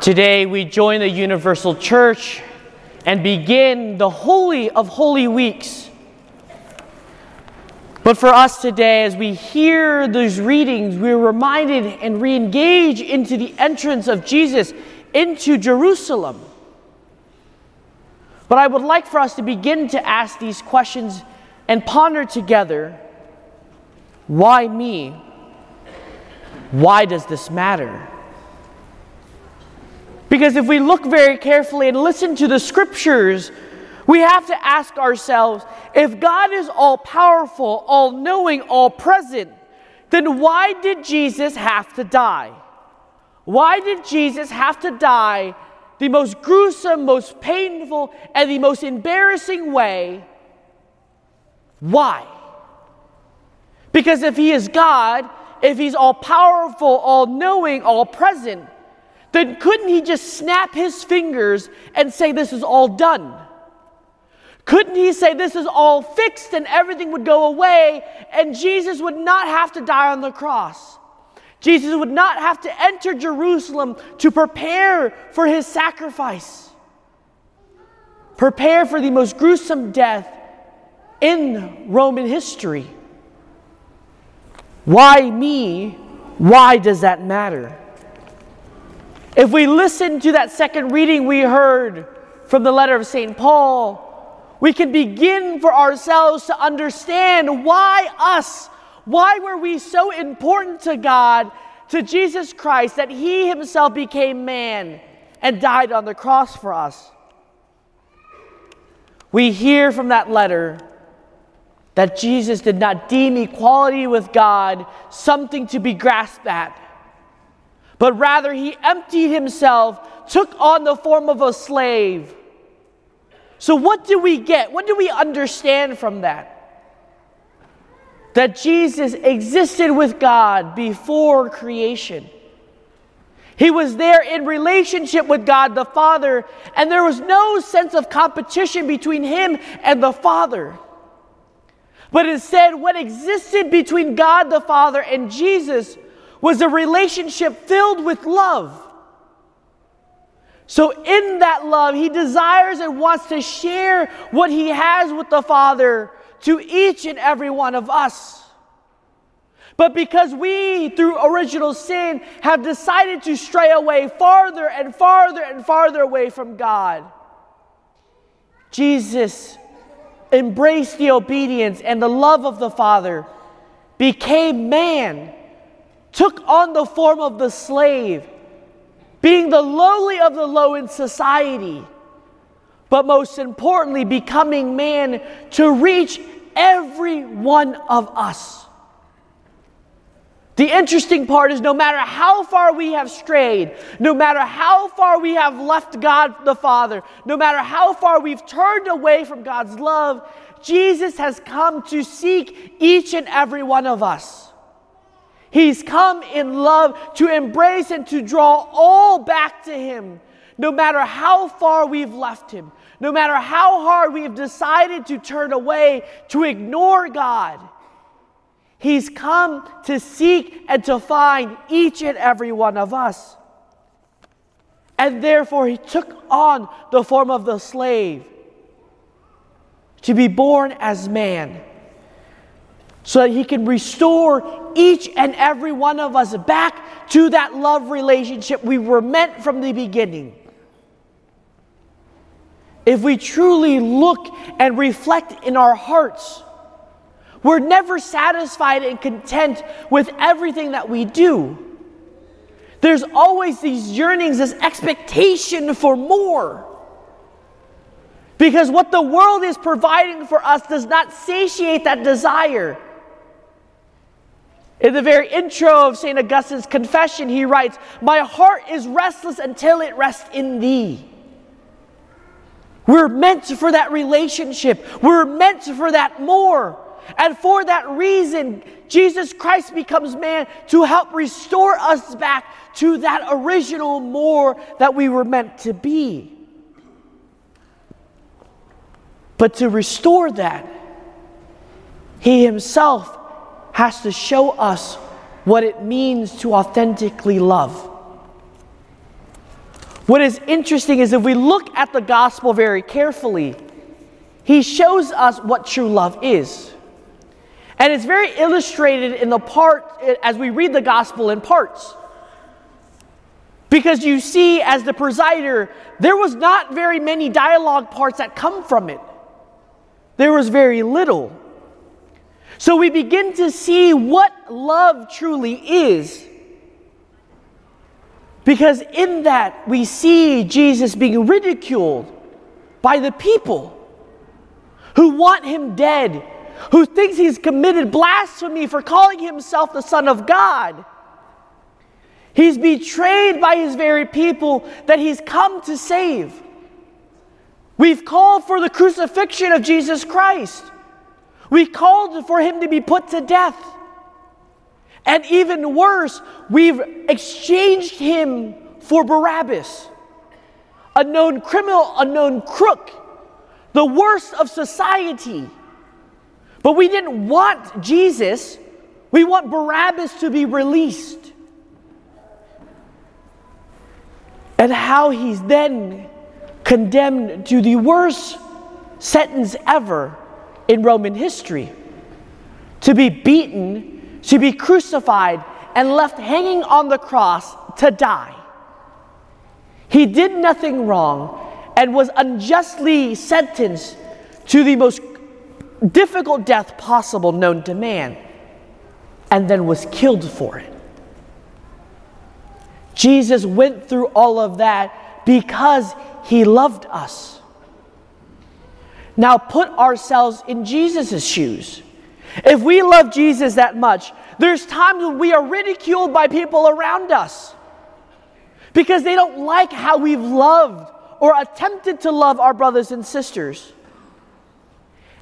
Today we join the Universal Church and begin the Holy of Holy Weeks. But for us today, as we hear those readings, we're reminded and re engage into the entrance of Jesus into Jerusalem. But I would like for us to begin to ask these questions and ponder together why me? Why does this matter? Because if we look very carefully and listen to the scriptures, we have to ask ourselves if God is all powerful, all knowing, all present, then why did Jesus have to die? Why did Jesus have to die the most gruesome, most painful, and the most embarrassing way? Why? Because if he is God, if he's all powerful, all knowing, all present, then couldn't he just snap his fingers and say, This is all done? Couldn't he say, This is all fixed and everything would go away and Jesus would not have to die on the cross? Jesus would not have to enter Jerusalem to prepare for his sacrifice, prepare for the most gruesome death in Roman history. Why me? Why does that matter? If we listen to that second reading we heard from the letter of St. Paul, we can begin for ourselves to understand why us? Why were we so important to God, to Jesus Christ, that He Himself became man and died on the cross for us? We hear from that letter that Jesus did not deem equality with God something to be grasped at, but rather he emptied himself, took on the form of a slave. So, what do we get? What do we understand from that? That Jesus existed with God before creation. He was there in relationship with God the Father, and there was no sense of competition between him and the Father. But instead, what existed between God the Father and Jesus was a relationship filled with love. So, in that love, he desires and wants to share what he has with the Father to each and every one of us. But because we, through original sin, have decided to stray away farther and farther and farther away from God, Jesus embraced the obedience and the love of the Father, became man, took on the form of the slave, being the lowly of the low in society, but most importantly, becoming man to reach every one of us. The interesting part is no matter how far we have strayed, no matter how far we have left God the Father, no matter how far we've turned away from God's love, Jesus has come to seek each and every one of us. He's come in love to embrace and to draw all back to Him, no matter how far we've left Him, no matter how hard we've decided to turn away, to ignore God. He's come to seek and to find each and every one of us. And therefore, he took on the form of the slave to be born as man so that he can restore each and every one of us back to that love relationship we were meant from the beginning. If we truly look and reflect in our hearts, we're never satisfied and content with everything that we do. There's always these yearnings, this expectation for more. Because what the world is providing for us does not satiate that desire. In the very intro of St. Augustine's Confession, he writes, My heart is restless until it rests in thee. We're meant for that relationship, we're meant for that more. And for that reason, Jesus Christ becomes man to help restore us back to that original more that we were meant to be. But to restore that, he himself has to show us what it means to authentically love. What is interesting is if we look at the gospel very carefully, he shows us what true love is. And it's very illustrated in the part as we read the gospel in parts. Because you see, as the presider, there was not very many dialogue parts that come from it. There was very little. So we begin to see what love truly is. Because in that, we see Jesus being ridiculed by the people who want him dead, who thinks he's committed blasphemy for calling himself the Son of God. He's betrayed by his very people that he's come to save. We've called for the crucifixion of Jesus Christ. We called for him to be put to death. And even worse, we've exchanged him for Barabbas, a known criminal, a known crook, the worst of society. But we didn't want Jesus, we want Barabbas to be released. And how he's then condemned to the worst sentence ever in Roman history to be beaten, to be crucified, and left hanging on the cross to die. He did nothing wrong and was unjustly sentenced to the most difficult death possible known to man, and then was killed for it. Jesus went through all of that because he loved us. Now put ourselves in Jesus' shoes. If we love Jesus that much, there's times when we are ridiculed by people around us because they don't like how we've loved or attempted to love our brothers and sisters.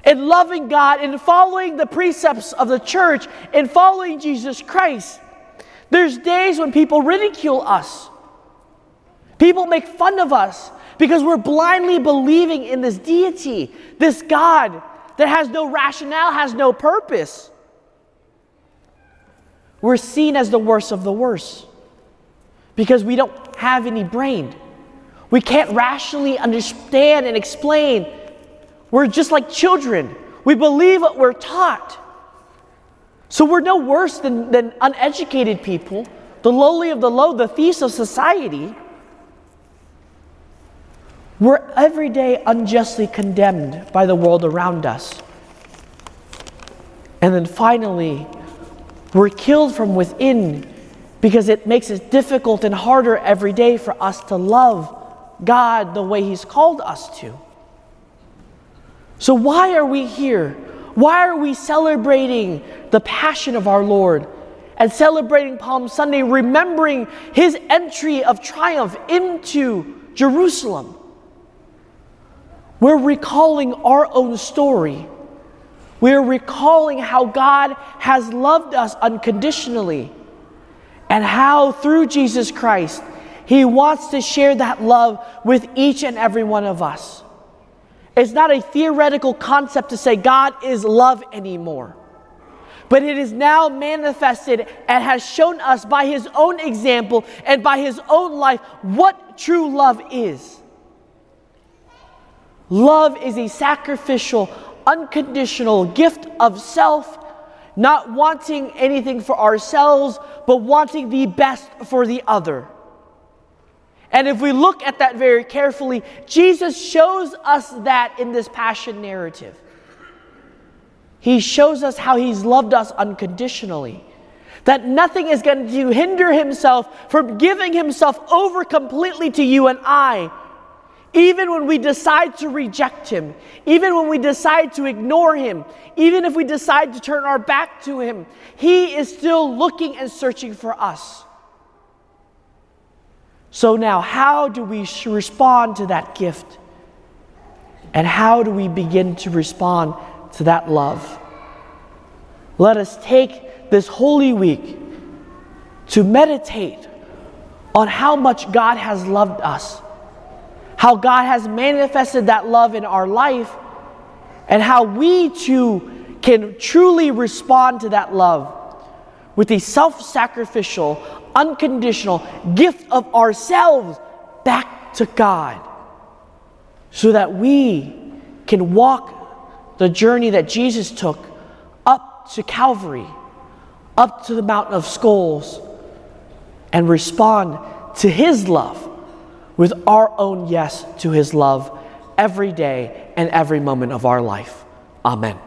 In loving God, in following the precepts of the church, in following Jesus Christ, there's days when people ridicule us. People make fun of us because we're blindly believing in this deity, this God that has no rationale, has no purpose. We're seen as the worst of the worst because we don't have any brain. We can't rationally understand and explain. We're just like children. We believe what we're taught. So we're no worse than, than uneducated people, the lowly of the low, the thieves of society. We're every day unjustly condemned by the world around us. And then finally, we're killed from within because it makes it difficult and harder every day for us to love God the way He's called us to. So, why are we here? Why are we celebrating the passion of our Lord and celebrating Palm Sunday, remembering His entry of triumph into Jerusalem? We're recalling our own story. We're recalling how God has loved us unconditionally and how through Jesus Christ he wants to share that love with each and every one of us. It's not a theoretical concept to say God is love anymore, but it is now manifested and has shown us by His own example and by His own life what true love is. Love is a sacrificial, unconditional gift of self, not wanting anything for ourselves, but wanting the best for the other. And if we look at that very carefully, Jesus shows us that in this passion narrative. He shows us how he's loved us unconditionally. That nothing is going to hinder himself from giving himself over completely to you and I, even when we decide to reject him, even when we decide to ignore him, even if we decide to turn our back to him, he is still looking and searching for us. So, now, how do we respond to that gift? And how do we begin to respond to that love? Let us take this Holy Week to meditate on how much God has loved us, how God has manifested that love in our life, and how we too can truly respond to that love with a self sacrificial, unconditional gift of ourselves back to God so that we can walk the journey that Jesus took up to Calvary, up to the mountain of skulls, and respond to His love with our own yes to His love every day and every moment of our life. Amen.